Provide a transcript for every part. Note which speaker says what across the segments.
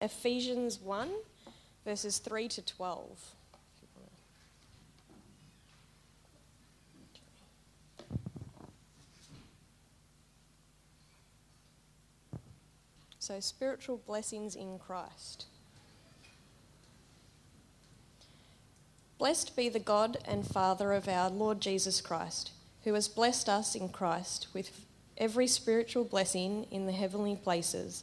Speaker 1: Ephesians 1, verses 3 to 12. So, spiritual blessings in Christ. Blessed be the God and Father of our Lord Jesus Christ, who has blessed us in Christ with every spiritual blessing in the heavenly places,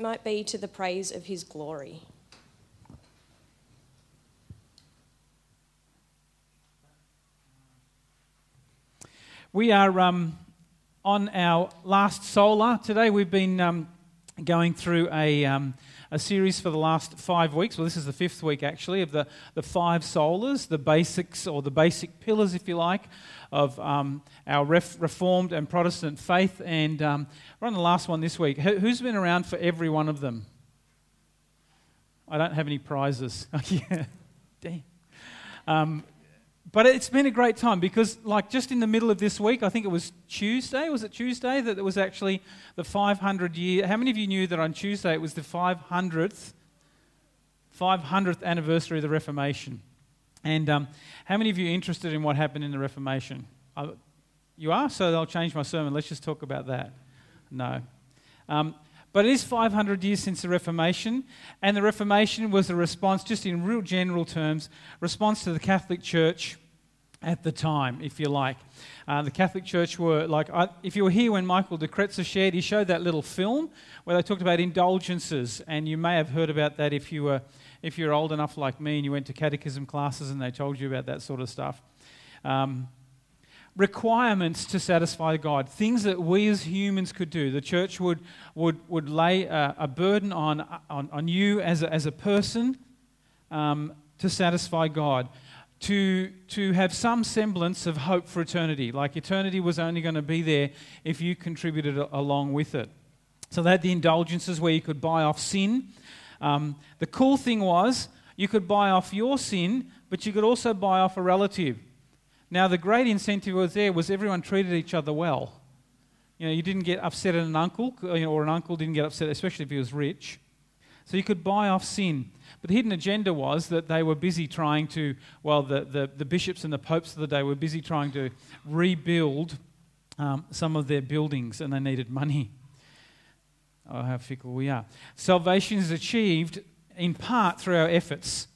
Speaker 1: might be to the praise of his glory.
Speaker 2: We are um, on our last sola today. We've been um, going through a, um, a series for the last five weeks. Well, this is the fifth week actually of the, the five solas, the basics or the basic pillars, if you like, of um, our ref- Reformed and Protestant faith. And um, we're on the last one this week. Who's been around for every one of them? I don't have any prizes. yeah, damn. Um, but it's been a great time because, like, just in the middle of this week, I think it was Tuesday, was it Tuesday, that it was actually the 500 year. How many of you knew that on Tuesday it was the 500th, 500th anniversary of the Reformation? And um, how many of you are interested in what happened in the Reformation? Uh, you are? So I'll change my sermon. Let's just talk about that. No. Um, but it is 500 years since the Reformation, and the Reformation was a response, just in real general terms, response to the Catholic Church at the time, if you like. Uh, the Catholic Church were like, I, if you were here when Michael de Kretzer shared, he showed that little film where they talked about indulgences, and you may have heard about that if you were if you're old enough like me and you went to catechism classes and they told you about that sort of stuff. Um, requirements to satisfy God, things that we as humans could do. The church would, would, would lay a, a burden on, on, on you as a, as a person um, to satisfy God. To, to have some semblance of hope for eternity, like eternity was only going to be there if you contributed along with it. So they had the indulgences where you could buy off sin. Um, the cool thing was you could buy off your sin, but you could also buy off a relative. Now, the great incentive was there was everyone treated each other well. You know, you didn't get upset at an uncle, or an uncle didn't get upset, especially if he was rich. So you could buy off sin. But the hidden agenda was that they were busy trying to, well, the, the, the bishops and the popes of the day were busy trying to rebuild um, some of their buildings, and they needed money. Oh, how fickle we are. Salvation is achieved in part through our efforts.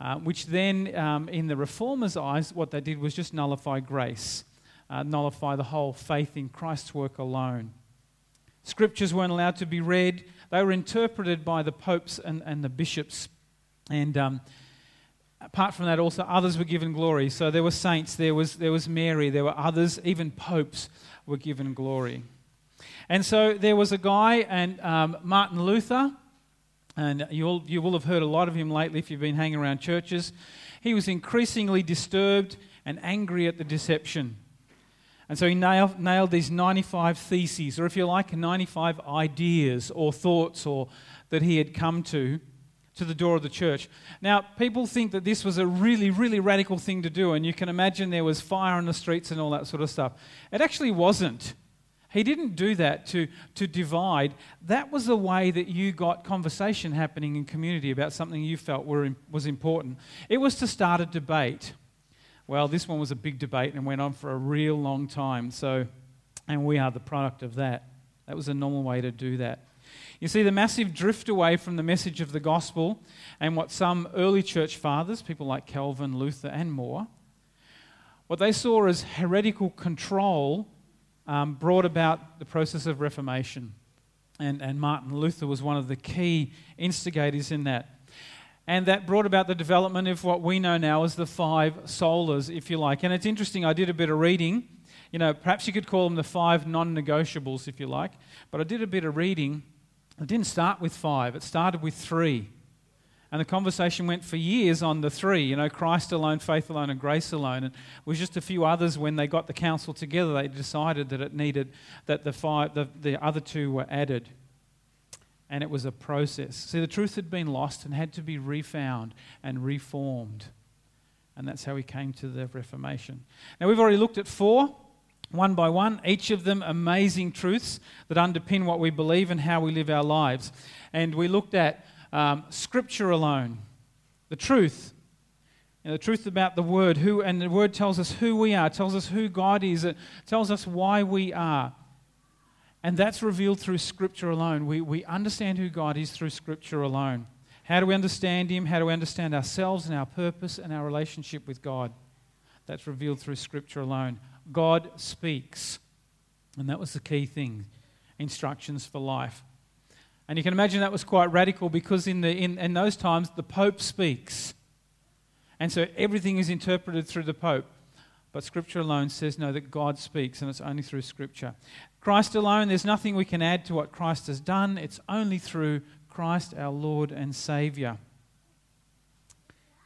Speaker 2: Uh, which then, um, in the reformers' eyes, what they did was just nullify grace, uh, nullify the whole faith in Christ's work alone. Scriptures weren't allowed to be read, they were interpreted by the popes and, and the bishops. And um, apart from that, also others were given glory. So there were saints, there was, there was Mary, there were others, even popes were given glory. And so there was a guy, and um, Martin Luther, and you'll, you will have heard a lot of him lately if you've been hanging around churches. He was increasingly disturbed and angry at the deception. And so he nailed, nailed these 95 theses, or if you like, 95 ideas or thoughts or, that he had come to, to the door of the church. Now, people think that this was a really, really radical thing to do, and you can imagine there was fire on the streets and all that sort of stuff. It actually wasn't. He didn't do that to, to divide. That was a way that you got conversation happening in community about something you felt were, was important. It was to start a debate. Well, this one was a big debate and went on for a real long time. So, and we are the product of that. That was a normal way to do that. You see, the massive drift away from the message of the gospel and what some early church fathers, people like Calvin, Luther, and more, what they saw as heretical control um, brought about the process of Reformation. And, and Martin Luther was one of the key instigators in that. And that brought about the development of what we know now as the five solas, if you like. And it's interesting, I did a bit of reading. You know, perhaps you could call them the five non negotiables, if you like. But I did a bit of reading. It didn't start with five, it started with three. And the conversation went for years on the three, you know, Christ alone, faith alone, and grace alone. And it was just a few others when they got the council together, they decided that it needed, that the, five, the, the other two were added. And it was a process. See, the truth had been lost and had to be refound and reformed. And that's how we came to the Reformation. Now, we've already looked at four, one by one, each of them amazing truths that underpin what we believe and how we live our lives. And we looked at um, Scripture alone, the truth, you know, the truth about the Word, who, and the Word tells us who we are, tells us who God is, it tells us why we are. And that's revealed through Scripture alone. We, we understand who God is through Scripture alone. How do we understand Him? How do we understand ourselves and our purpose and our relationship with God? That's revealed through Scripture alone. God speaks. And that was the key thing instructions for life. And you can imagine that was quite radical because in, the, in, in those times the Pope speaks. And so everything is interpreted through the Pope. But Scripture alone says no, that God speaks, and it's only through Scripture. Christ alone, there's nothing we can add to what Christ has done. It's only through Christ, our Lord and Saviour,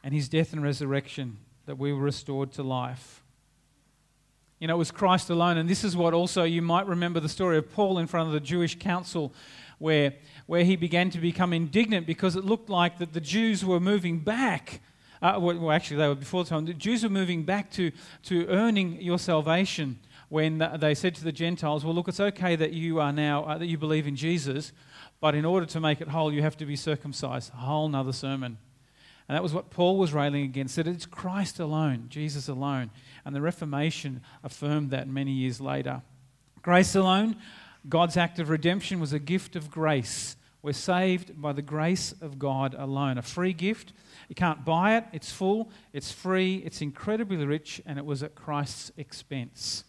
Speaker 2: and his death and resurrection that we were restored to life. You know, it was Christ alone, and this is what also you might remember the story of Paul in front of the Jewish council where, where he began to become indignant because it looked like that the Jews were moving back. Uh, well, actually, they were before the time. The Jews were moving back to, to earning your salvation when they said to the Gentiles, Well, look, it's okay that you are now, uh, that you believe in Jesus, but in order to make it whole, you have to be circumcised. A whole nother sermon. And that was what Paul was railing against, that it's Christ alone, Jesus alone. And the Reformation affirmed that many years later. Grace alone, God's act of redemption was a gift of grace. We're saved by the grace of God alone. A free gift. You can't buy it, it's full, it's free, it's incredibly rich, and it was at Christ's expense.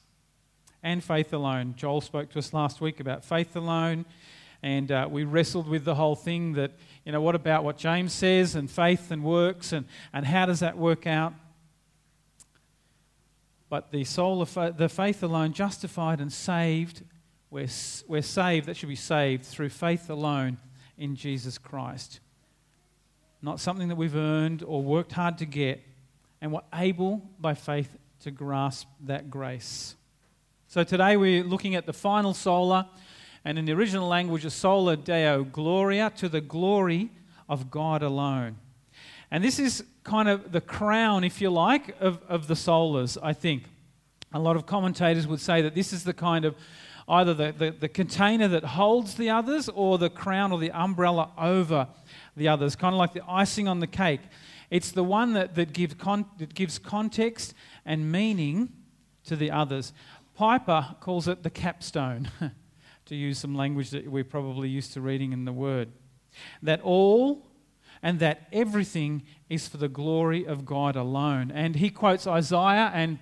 Speaker 2: And faith alone. Joel spoke to us last week about faith alone, and uh, we wrestled with the whole thing that, you know, what about what James says, and faith and works, and, and how does that work out? But the soul of fa- the faith alone, justified and saved we're, we're saved, that should be saved through faith alone in Jesus Christ. Not something that we've earned or worked hard to get, and we're able by faith to grasp that grace. So today we're looking at the final sola, and in the original language, a sola deo gloria, to the glory of God alone. And this is kind of the crown, if you like, of, of the solas, I think. A lot of commentators would say that this is the kind of either the, the, the, container that holds the others or the crown or the umbrella over the others, kind of like the icing on the cake. It's the one that, that, gives, con- that gives context and meaning to the others. Piper calls it the capstone, to use some language that we're probably used to reading in the Word. That all and that everything is for the glory of God alone. And he quotes Isaiah, and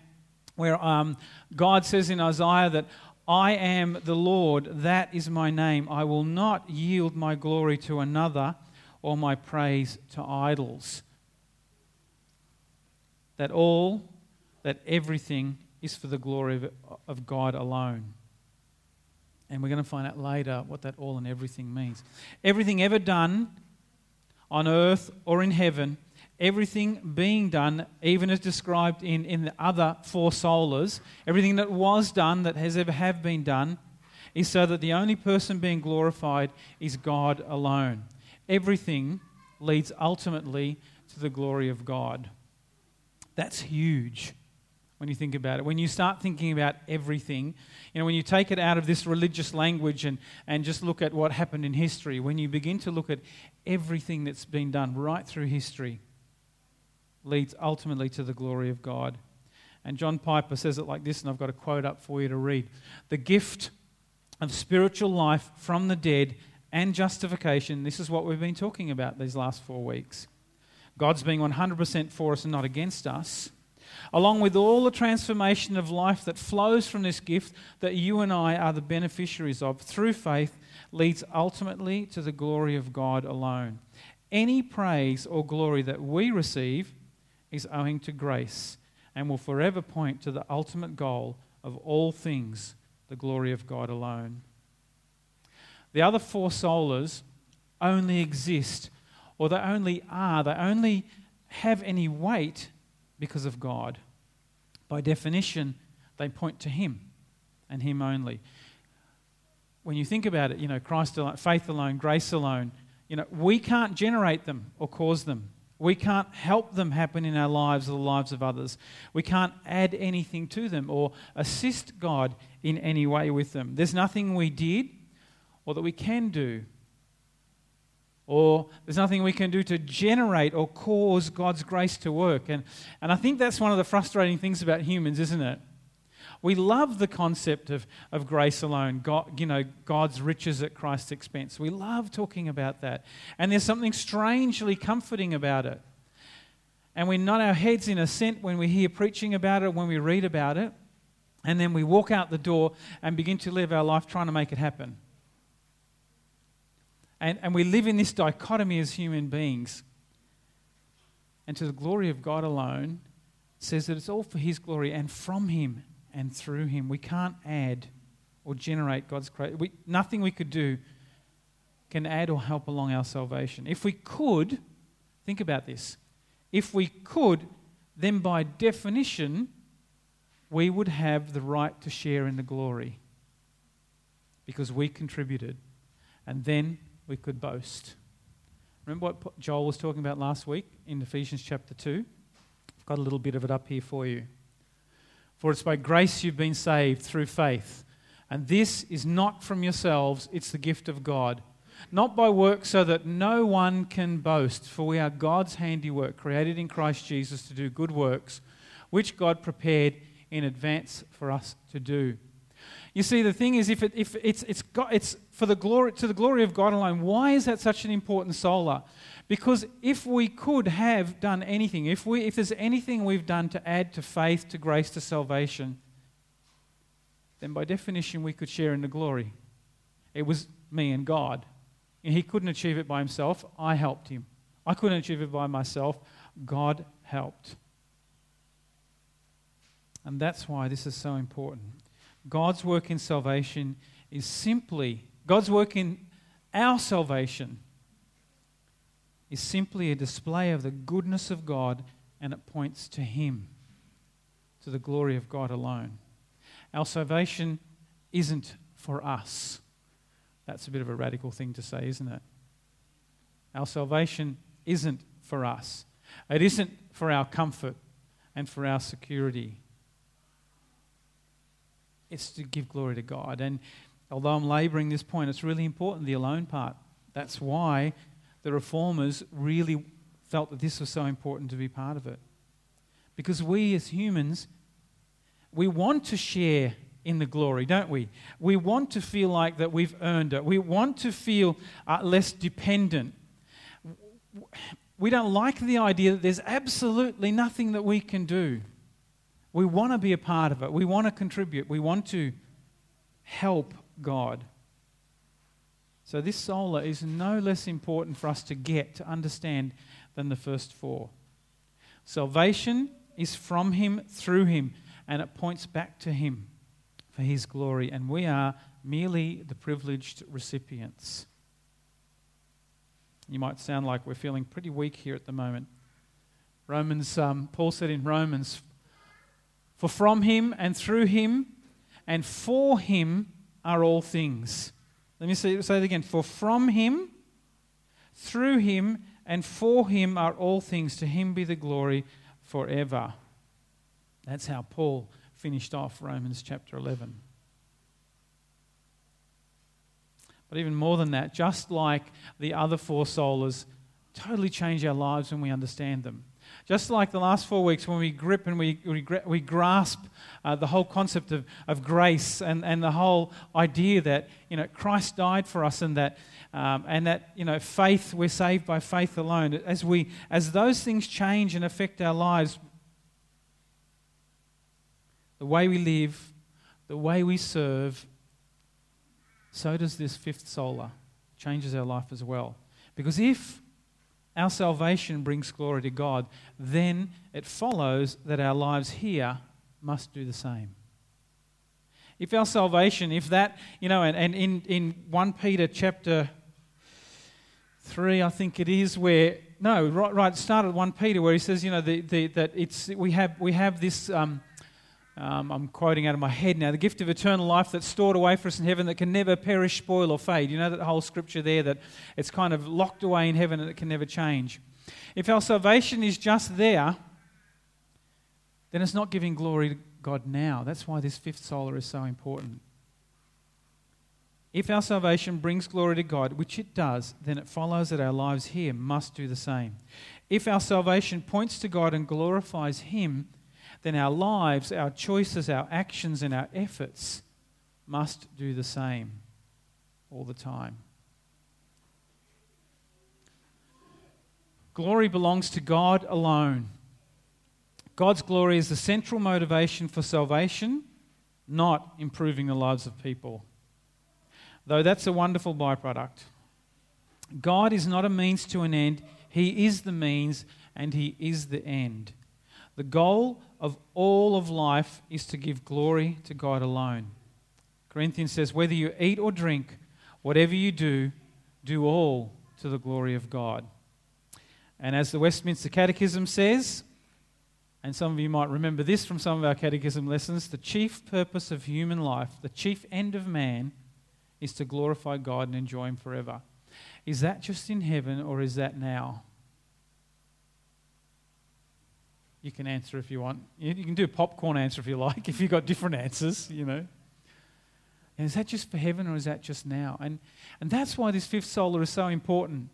Speaker 2: where um, God says in Isaiah that I am the Lord, that is my name. I will not yield my glory to another or my praise to idols. That all, that everything is for the glory of, of God alone. And we're going to find out later what that all and everything means. Everything ever done on earth or in heaven everything being done, even as described in, in the other four solas, everything that was done, that has ever have been done, is so that the only person being glorified is God alone. Everything leads ultimately to the glory of God. That's huge when you think about it. When you start thinking about everything, you know, when you take it out of this religious language and, and just look at what happened in history, when you begin to look at everything that's been done right through history, leads ultimately to the glory of God. And John Piper says it like this, and I've got a quote up for you to read The gift of spiritual life from the dead and justification. This is what we've been talking about these last four weeks. God's being 100% for us and not against us, along with all the transformation of life that flows from this gift that you and I are the beneficiaries of through faith, leads ultimately to the glory of God alone. Any praise or glory that we receive is owing to grace and will forever point to the ultimate goal of all things, the glory of God alone. The other four solas only exist, or they only are, they only have any weight because of God. By definition, they point to Him and Him only. When you think about it, you know, Christ alone, faith alone, grace alone, you know, we can't generate them or cause them. We can't help them happen in our lives or the lives of others. We can't add anything to them or assist God in any way with them. There's nothing we did or that we can do. Or there's nothing we can do to generate or cause God's grace to work. And, and I think that's one of the frustrating things about humans, isn't it? We love the concept of, of grace alone, God, you know, God's riches at Christ's expense. We love talking about that. And there's something strangely comforting about it. And we nod our heads in assent when we hear preaching about it, when we read about it. And then we walk out the door and begin to live our life trying to make it happen. And, and we live in this dichotomy as human beings. And to the glory of God alone, says that it's all for His glory and from Him and through him. We can't add or generate God's grace. We, nothing we could do can add or help along our salvation. If we could, think about this. If we could, then by definition, we would have the right to share in the glory because we contributed. And then we could boast. Remember what Joel was talking about last week in Ephesians chapter 2? I've got a little bit of it up here for you. For it's by grace you've been saved through faith. And this is not from yourselves, it's the gift of God. Not by works, so that no one can boast. For we are God's handiwork, created in Christ Jesus to do good works, which God prepared in advance for us to do. You see, the thing is, if, it, if it's, it's, got, it's for the glory, to the glory of God alone, why is that such an important sola? Because if we could have done anything, if, we, if there's anything we've done to add to faith, to grace, to salvation, then by definition we could share in the glory. It was me and God. And he couldn't achieve it by himself. I helped him. I couldn't achieve it by myself. God helped. And that's why this is so important. God's work in salvation is simply, God's work in our salvation is simply a display of the goodness of God and it points to Him, to the glory of God alone. Our salvation isn't for us. That's a bit of a radical thing to say, isn't it? Our salvation isn't for us. It isn't for our comfort and for our security. It's to give glory to God. And although I'm laboring this point, it's really important, the alone part. That's why the reformers really felt that this was so important to be part of it. Because we as humans, we want to share in the glory, don't we? We want to feel like that we've earned it. We want to feel uh, less dependent. We don't like the idea that there's absolutely nothing that we can do. We want to be a part of it. We want to contribute. We want to help God. So, this sola is no less important for us to get, to understand, than the first four. Salvation is from Him, through Him, and it points back to Him for His glory, and we are merely the privileged recipients. You might sound like we're feeling pretty weak here at the moment. Romans, um, Paul said in Romans, For from Him and through Him and for Him are all things. Let me say, say it again. For from him, through him, and for him are all things. To him be the glory forever. That's how Paul finished off Romans chapter 11. But even more than that, just like the other four solas, totally change our lives when we understand them. Just like the last four weeks when we grip and we, we, we grasp uh, the whole concept of, of grace and, and the whole idea that you know, Christ died for us and that, um, and that you know, faith, we're saved by faith alone. As, we, as those things change and affect our lives, the way we live, the way we serve, so does this fifth sola. Changes our life as well. Because if our salvation brings glory to God, then it follows that our lives here must do the same. If our salvation, if that, you know, and, and in, in 1 Peter chapter 3, I think it is, where, no, right, right, start at 1 Peter, where he says, you know, the, the, that it's, we, have, we have this. Um, um, I'm quoting out of my head now, the gift of eternal life that's stored away for us in heaven that can never perish, spoil, or fade. You know that whole scripture there that it's kind of locked away in heaven and it can never change. If our salvation is just there, then it's not giving glory to God now. That's why this fifth sola is so important. If our salvation brings glory to God, which it does, then it follows that our lives here must do the same. If our salvation points to God and glorifies Him, then our lives, our choices, our actions, and our efforts must do the same all the time. Glory belongs to God alone. God's glory is the central motivation for salvation, not improving the lives of people. Though that's a wonderful byproduct. God is not a means to an end, He is the means and He is the end. The goal of all of life is to give glory to God alone. Corinthians says, whether you eat or drink, whatever you do, do all to the glory of God. And as the Westminster Catechism says, and some of you might remember this from some of our catechism lessons, the chief purpose of human life, the chief end of man, is to glorify God and enjoy Him forever. Is that just in heaven or is that now? You can answer if you want. You can do a popcorn answer if you like, if you've got different answers, you know. And is that just for heaven or is that just now? And, and that's why this fifth sola is so important.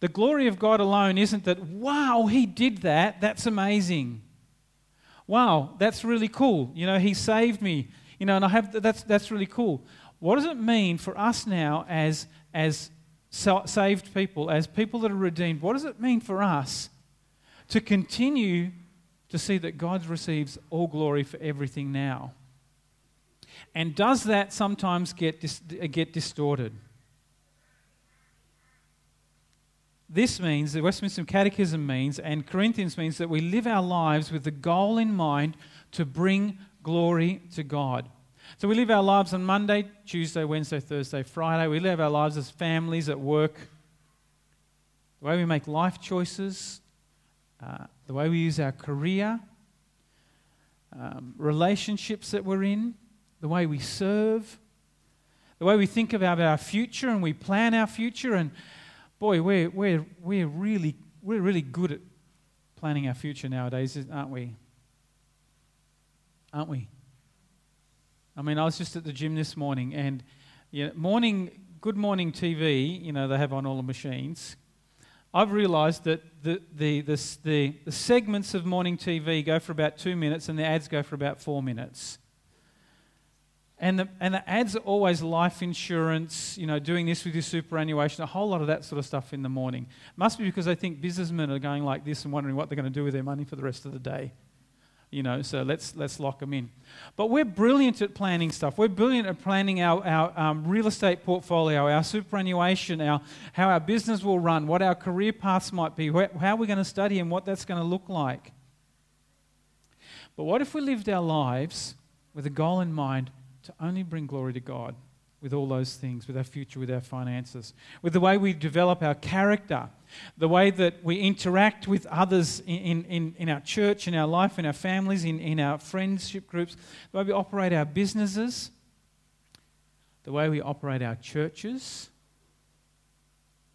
Speaker 2: The glory of God alone isn't that, wow, he did that. That's amazing. Wow, that's really cool. You know, he saved me. You know, and I have that's that's really cool. What does it mean for us now as as saved people, as people that are redeemed? What does it mean for us to continue to see that God receives all glory for everything now. And does that sometimes get, dis- get distorted? This means, the Westminster Catechism means, and Corinthians means that we live our lives with the goal in mind to bring glory to God. So we live our lives on Monday, Tuesday, Wednesday, Thursday, Friday. We live our lives as families at work. The way we make life choices, uh, the way we use our career, um, relationships that we're in, the way we serve, the way we think about our future and we plan our future. And boy, we're, we're, we're, really, we're really good at planning our future nowadays, aren't we? Aren't we? I mean, I was just at the gym this morning and you know, morning, good morning TV, you know, they have on all the machines. I've realised that the, the, the, the, the segments of morning TV go for about two minutes and the ads go for about four minutes. And the, and the ads are always life insurance, you know, doing this with your superannuation, a whole lot of that sort of stuff in the morning. Must be because they think businessmen are going like this and wondering what they're going to do with their money for the rest of the day you know, so let's, let's lock them in. But we're brilliant at planning stuff. We're brilliant at planning our, our um, real estate portfolio, our superannuation, our, how our business will run, what our career paths might be, how we're going to study and what that's going to look like. But what if we lived our lives with a goal in mind to only bring glory to God with all those things, with our future, with our finances, with the way we develop our character, the way that we interact with others in, in, in our church, in our life, in our families, in, in our friendship groups, the way we operate our businesses, the way we operate our churches,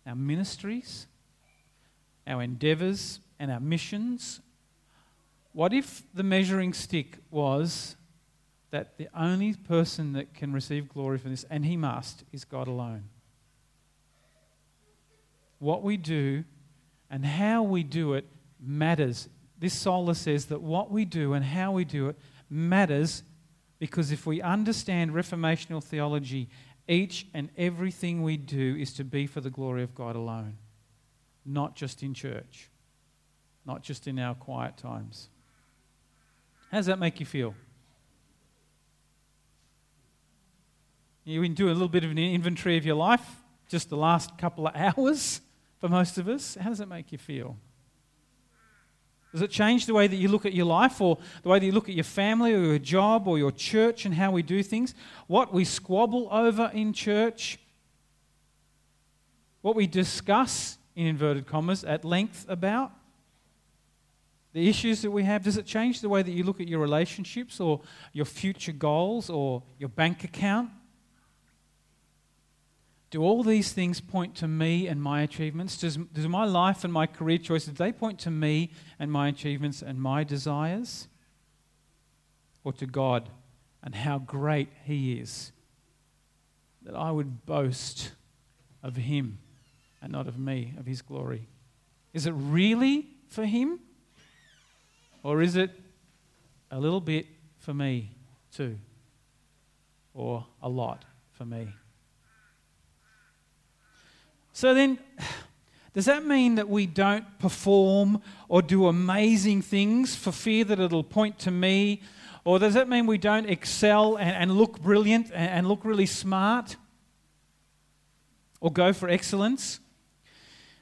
Speaker 2: our ministries, our endeavors, and our missions. What if the measuring stick was that the only person that can receive glory for this, and he must, is God alone? What we do and how we do it matters. This sola says that what we do and how we do it matters because if we understand reformational theology, each and everything we do is to be for the glory of God alone, not just in church, not just in our quiet times. How does that make you feel? You can do a little bit of an inventory of your life, just the last couple of hours for most of us. How does it make you feel? Does it change the way that you look at your life or the way that you look at your family or your job or your church and how we do things? What we squabble over in church? What we discuss, in inverted commas, at length about? The issues that we have, does it change the way that you look at your relationships or your future goals or your bank account? Do all these things point to me and my achievements? Does, does my life and my career choices, they point to me and my achievements and my desires? Or to God and how great He is? That I would boast of Him and not of me, of His glory. Is it really for Him? Or is it a little bit for me too? Or a lot for me? So then, does that mean that we don't perform or do amazing things for fear that it'll point to me? Or does that mean we don't excel and, and look brilliant and, and, look really smart? Or go for excellence?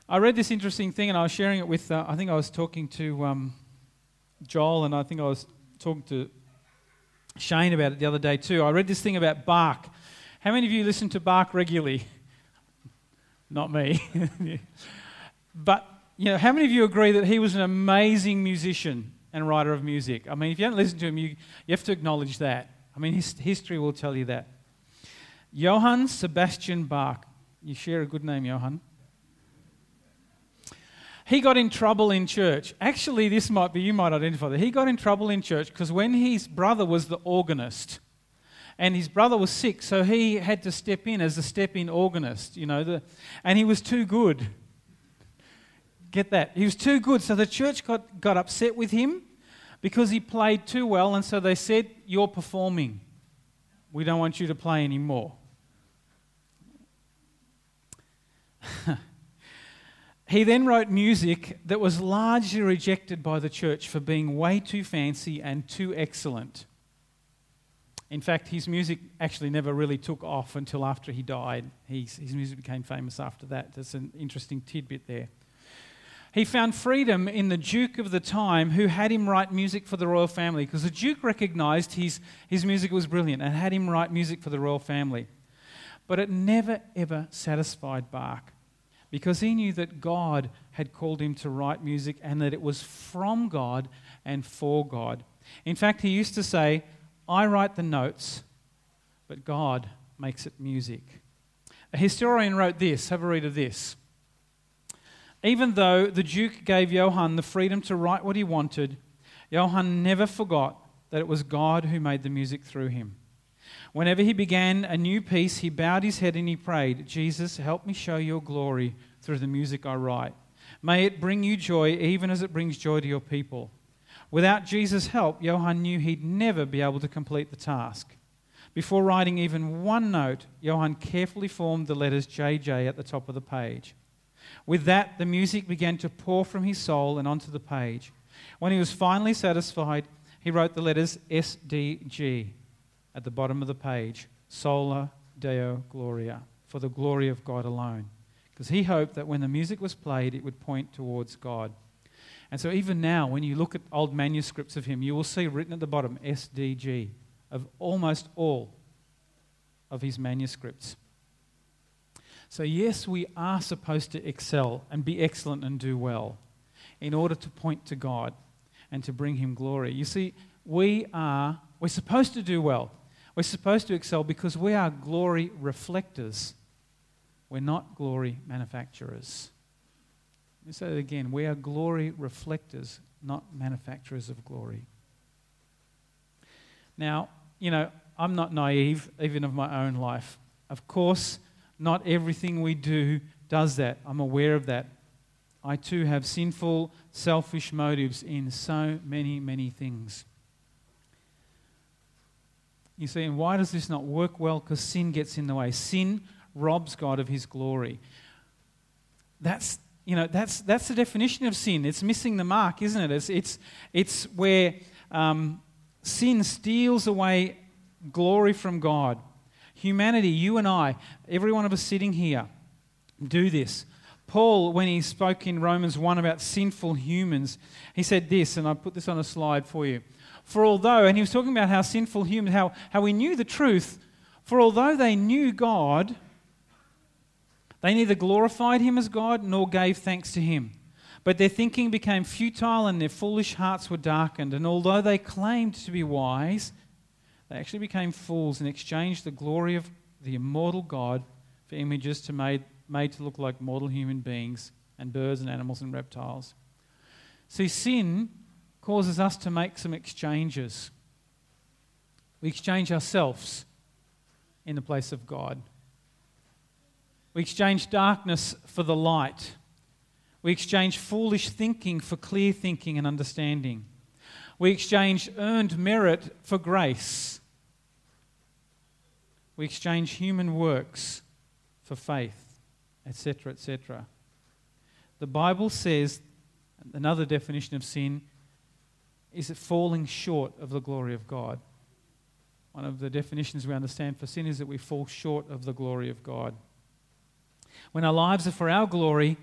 Speaker 2: I read this interesting thing and I was sharing it with, uh, I think I was talking to um, Joel and I think I was talking to Shane about it the other day too. I read this thing about Bach. How many of you listen to Bach regularly? Not me. but, you know, how many of you agree that he was an amazing musician and writer of music? I mean, if you don't listen to him, you, you have to acknowledge that. I mean, his, history will tell you that. Johann Sebastian Bach. You share a good name, Johann. He got in trouble in church. Actually, this might be, you might identify that. He got in trouble in church because when his brother was the organist, and his brother was sick, so he had to step in as a step in organist, you know, the, and he was too good. Get that? He was too good, so the church got, got upset with him because he played too well, and so they said, You're performing. We don't want you to play anymore. he then wrote music that was largely rejected by the church for being way too fancy and too excellent. In fact, his music actually never really took off until after he died. His, his music became famous after that. There's an interesting tidbit there. He found freedom in the Duke of the time who had him write music for the royal family because the Duke recognized his, his music was brilliant and had him write music for the royal family. But it never ever satisfied Bach because he knew that God had called him to write music and that it was from God and for God. In fact, he used to say, I write the notes, but God makes it music. A historian wrote this. Have a read of this. Even though the Duke gave Johann the freedom to write what he wanted, Johann never forgot that it was God who made the music through him. Whenever he began a new piece, he bowed his head and he prayed, Jesus, help me show your glory through the music I write. May it bring you joy even as it brings joy to your people. Without Jesus' help, Johann knew he'd never be able to complete the task. Before writing even one note, Johann carefully formed the letters JJ at the top of the page. With that, the music began to pour from his soul and onto the page. When he was finally satisfied, he wrote the letters SDG at the bottom of the page Sola Deo Gloria, for the glory of God alone. Because he hoped that when the music was played, it would point towards God. And so, even now, when you look at old manuscripts of him, you will see written at the bottom SDG of almost all of his manuscripts. So, yes, we are supposed to excel and be excellent and do well in order to point to God and to bring him glory. You see, we are, we're supposed to do well. We're supposed to excel because we are glory reflectors. We're not glory manufacturers. Let me say that again. We are glory reflectors, not manufacturers of glory. Now, you know, I'm not naive, even of my own life. Of course, not everything we do does that. I'm aware of that. I too have sinful, selfish motives in so many, many things. You see, and why does this not work well? Because sin gets in the way. Sin robs God of his glory. That's, you know, that's, that's the definition of sin. It's missing the mark, isn't it? It's, it's, it's where um, sin steals away glory from God. Humanity, you and I, every one of us sitting here, do this. Paul, when he spoke in Romans 1 about sinful humans, he said this, and I put this on a slide for you. For although, and he was talking about how sinful humans, how, how we knew the truth, for although they knew God, they neither glorified him as God nor gave thanks to him. But their thinking became futile and their foolish hearts were darkened. And although they claimed to be wise, they actually became fools and exchanged the glory of the immortal God for images to made, made to look like mortal human beings and birds and animals and reptiles. See, sin causes us to make some exchanges. We exchange ourselves in the place of God. We exchange darkness for the light. We exchange foolish thinking for clear thinking and understanding. We exchange earned merit for grace. We exchange human works for faith, etc., etc. The Bible says another definition of sin is it falling short of the glory of God. One of the definitions we understand for sin is that we fall short of the glory of God. When our lives are for our glory,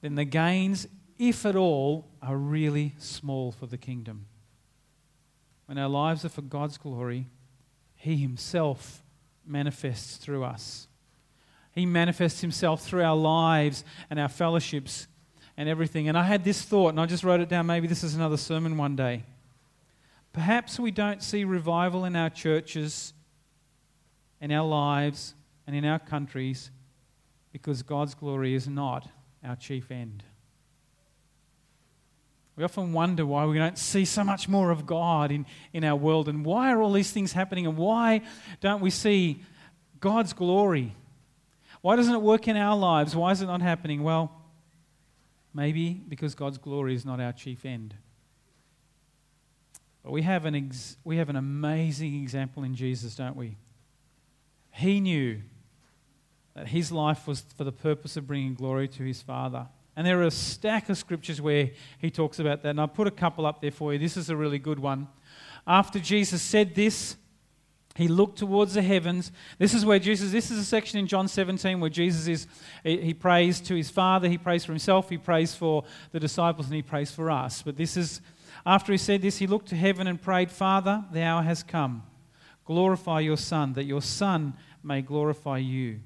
Speaker 2: then the gains, if at all, are really small for the kingdom. When our lives are for God's glory, He Himself manifests through us. He manifests Himself through our lives and our fellowships and everything. And I had this thought, and I just wrote it down. Maybe this is another sermon one day. Perhaps we don't see revival in our churches, in our lives, and in our countries because God's glory is not our chief end. We often wonder why we don't see so much more of God in, in our world and why are all these things happening and why don't we see God's glory? Why doesn't it work in our lives? Why is it not happening? Well, maybe because God's glory is not our chief end. But we have an, ex- we have an amazing example in Jesus, don't we? He knew that his life was for the purpose of bringing glory to his Father. And there are a stack of scriptures where he talks about that. And I put a couple up there for you. This is a really good one. After Jesus said this, he looked towards the heavens. This is where Jesus, this is a section in John 17 where Jesus is, he prays to his Father, he prays for himself, he prays for the disciples, and he prays for us. But this is, after he said this, he looked to heaven and prayed, Father, the hour has come. Glorify your Son, that your Son may glorify you.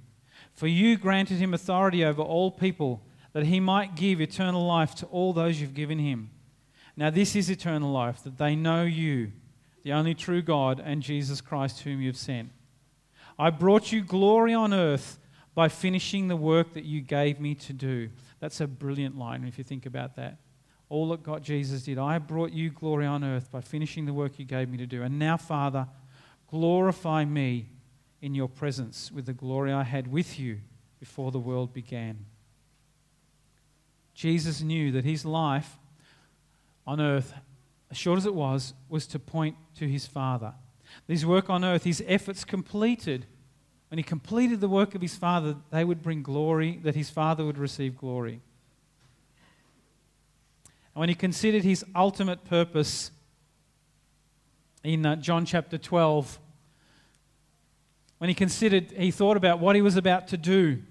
Speaker 2: For you granted him authority over all people, that he might give eternal life to all those you've given him. Now, this is eternal life, that they know you, the only true God, and Jesus Christ, whom you've sent. I brought you glory on earth by finishing the work that you gave me to do. That's a brilliant line if you think about that. All that God Jesus did. I brought you glory on earth by finishing the work you gave me to do. And now, Father, glorify me in your presence with the glory I had with you before the world began. Jesus knew that his life on earth, as short as it was, was to point to his Father. His work on earth, his efforts completed, when he completed the work of his Father, they would bring glory, that his Father would receive glory. And when he considered his ultimate purpose in uh, John chapter 12, when he considered, he thought about what he was about to do.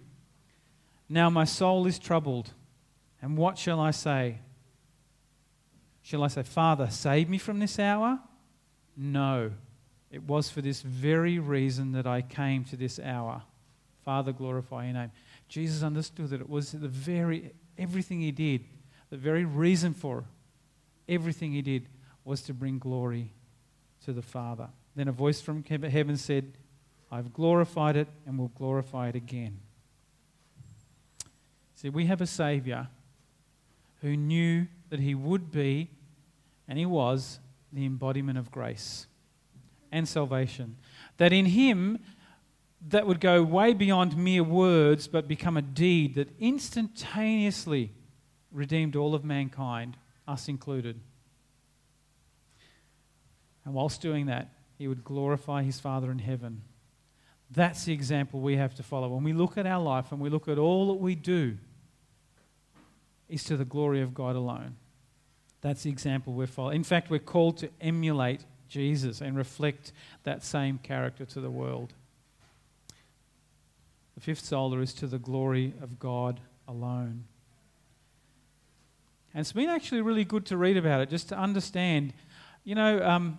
Speaker 2: Now my soul is troubled. And what shall I say? Shall I say, Father, save me from this hour? No. It was for this very reason that I came to this hour. Father, glorify your name. Jesus understood that it was the very, everything he did, the very reason for everything he did was to bring glory to the Father. Then a voice from heaven said, I've glorified it and will glorify it again. See, we have a Savior who knew that he would be, and he was, the embodiment of grace and salvation. That in him, that would go way beyond mere words but become a deed that instantaneously redeemed all of mankind, us included. And whilst doing that, he would glorify his Father in heaven. That's the example we have to follow. When we look at our life and we look at all that we do, is to the glory of God alone. That's the example we're following. In fact, we're called to emulate Jesus and reflect that same character to the world. The fifth sola is to the glory of God alone. And it's been actually really good to read about it, just to understand. You know, um,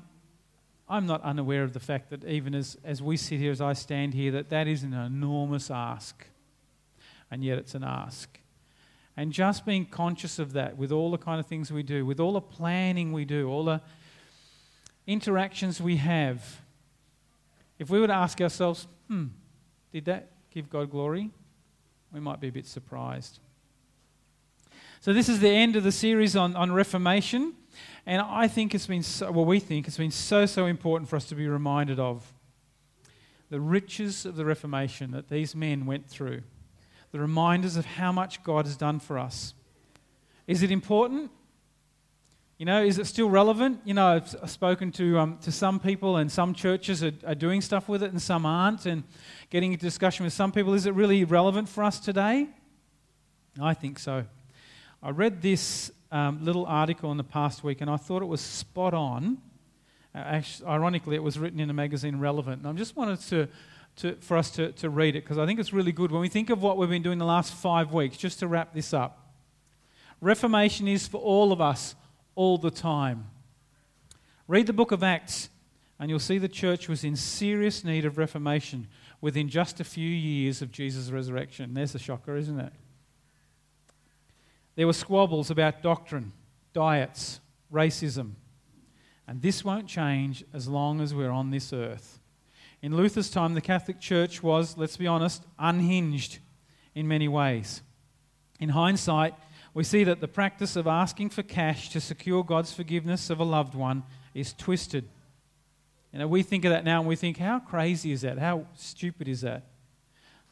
Speaker 2: I'm not unaware of the fact that even as, as we sit here, as I stand here, that that is an enormous ask. And yet it's an ask. And just being conscious of that with all the kind of things we do, with all the planning we do, all the interactions we have, if we were to ask ourselves, hmm, did that give God glory? We might be a bit surprised. So, this is the end of the series on, on Reformation. And I think it's been so, well, we think it's been so, so important for us to be reminded of the riches of the Reformation that these men went through, the reminders of how much God has done for us. Is it important? You know, is it still relevant? You know, I've spoken to, um, to some people, and some churches are, are doing stuff with it, and some aren't. And getting into discussion with some people, is it really relevant for us today? I think so. I read this um, little article in the past week, and I thought it was spot on. Uh, actually, ironically, it was written in a magazine Relevant. And I just wanted to, to, for us to, to read it because I think it's really good. When we think of what we've been doing the last five weeks, just to wrap this up Reformation is for all of us all the time. Read the book of Acts, and you'll see the church was in serious need of reformation within just a few years of Jesus' resurrection. There's a shocker, isn't it? There were squabbles about doctrine, diets, racism. And this won't change as long as we're on this earth. In Luther's time, the Catholic Church was, let's be honest, unhinged in many ways. In hindsight, we see that the practice of asking for cash to secure God's forgiveness of a loved one is twisted. You know, we think of that now and we think, how crazy is that? How stupid is that?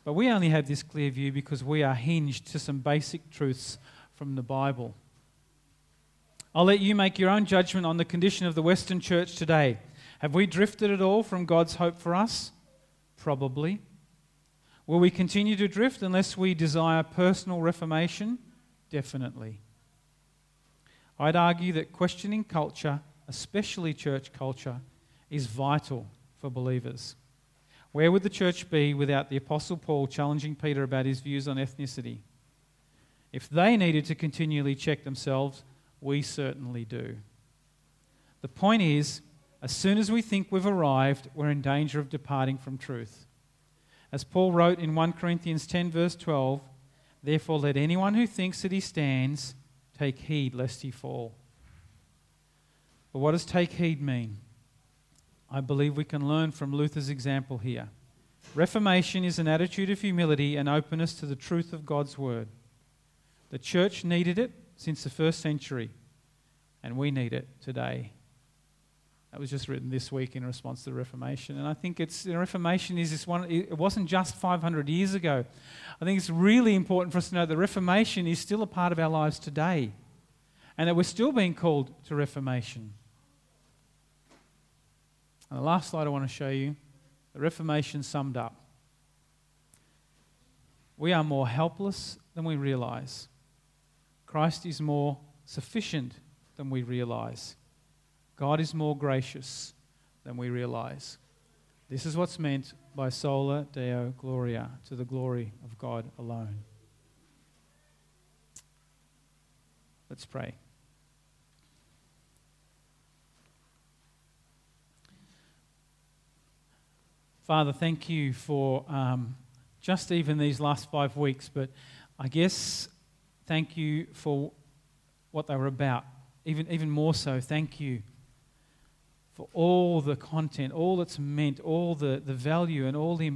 Speaker 2: But we only have this clear view because we are hinged to some basic truths from the Bible. I'll let you make your own judgment on the condition of the Western church today. Have we drifted at all from God's hope for us? Probably. Will we continue to drift unless we desire personal reformation? Definitely. I'd argue that questioning culture, especially church culture, is vital for believers. Where would the church be without the Apostle Paul challenging Peter about his views on ethnicity? If they needed to continually check themselves, we certainly do. The point is, as soon as we think we've arrived, we're in danger of departing from truth. As Paul wrote in 1 Corinthians 10, verse 12, Therefore, let anyone who thinks that he stands take heed lest he fall. But what does take heed mean? I believe we can learn from Luther's example here. Reformation is an attitude of humility and openness to the truth of God's word. The church needed it since the first century, and we need it today. That was just written this week in response to the Reformation. And I think it's the Reformation is this one, it wasn't just 500 years ago. I think it's really important for us to know the Reformation is still a part of our lives today. And that we're still being called to Reformation. And the last slide I want to show you the Reformation summed up. We are more helpless than we realize. Christ is more sufficient than we realize. God is more gracious than we realize. This is what's meant by sola deo gloria, to the glory of God alone. Let's pray. Father, thank you for um, just even these last five weeks, but I guess thank you for what they were about. Even, even more so, thank you for all the content, all that's meant, all the, the value, and all, the,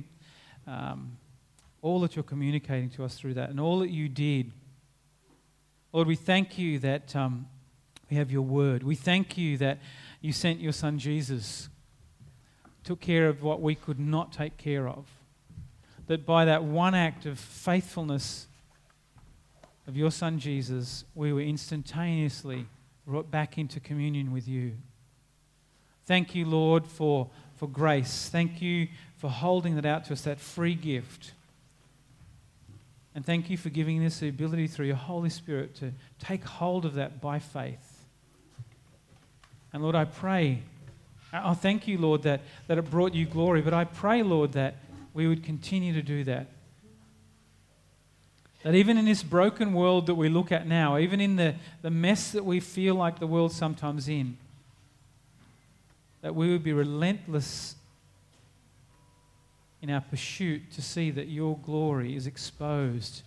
Speaker 2: um, all that you're communicating to us through that, and all that you did. Lord, we thank you that um, we have your word. We thank you that you sent your son Jesus, took care of what we could not take care of. That by that one act of faithfulness, of your Son Jesus, we were instantaneously brought back into communion with you. Thank you, Lord, for, for grace. Thank you for holding that out to us, that free gift. And thank you for giving us the ability through your Holy Spirit to take hold of that by faith. And Lord, I pray, I thank you, Lord, that, that it brought you glory, but I pray, Lord, that we would continue to do that. That even in this broken world that we look at now, even in the, the mess that we feel like the world sometimes in, that we would be relentless in our pursuit to see that your glory is exposed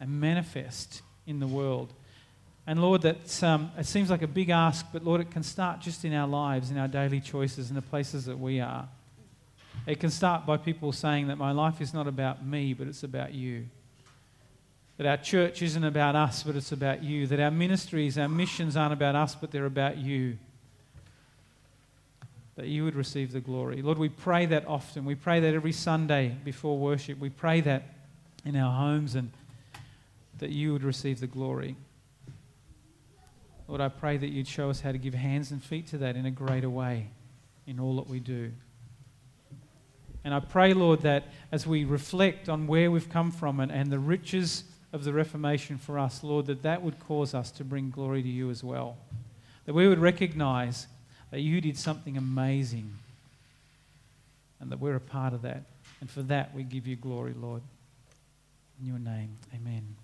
Speaker 2: and manifest in the world. And Lord, that um, it seems like a big ask, but Lord, it can start just in our lives, in our daily choices, in the places that we are. It can start by people saying that my life is not about me, but it's about you. That our church isn't about us, but it's about you. That our ministries, our missions aren't about us, but they're about you. That you would receive the glory. Lord, we pray that often. We pray that every Sunday before worship. We pray that in our homes and that you would receive the glory. Lord, I pray that you'd show us how to give hands and feet to that in a greater way in all that we do. And I pray, Lord, that as we reflect on where we've come from and, and the riches of the Reformation for us, Lord, that that would cause us to bring glory to you as well. That we would recognize that you did something amazing and that we're a part of that. And for that, we give you glory, Lord. In your name, amen.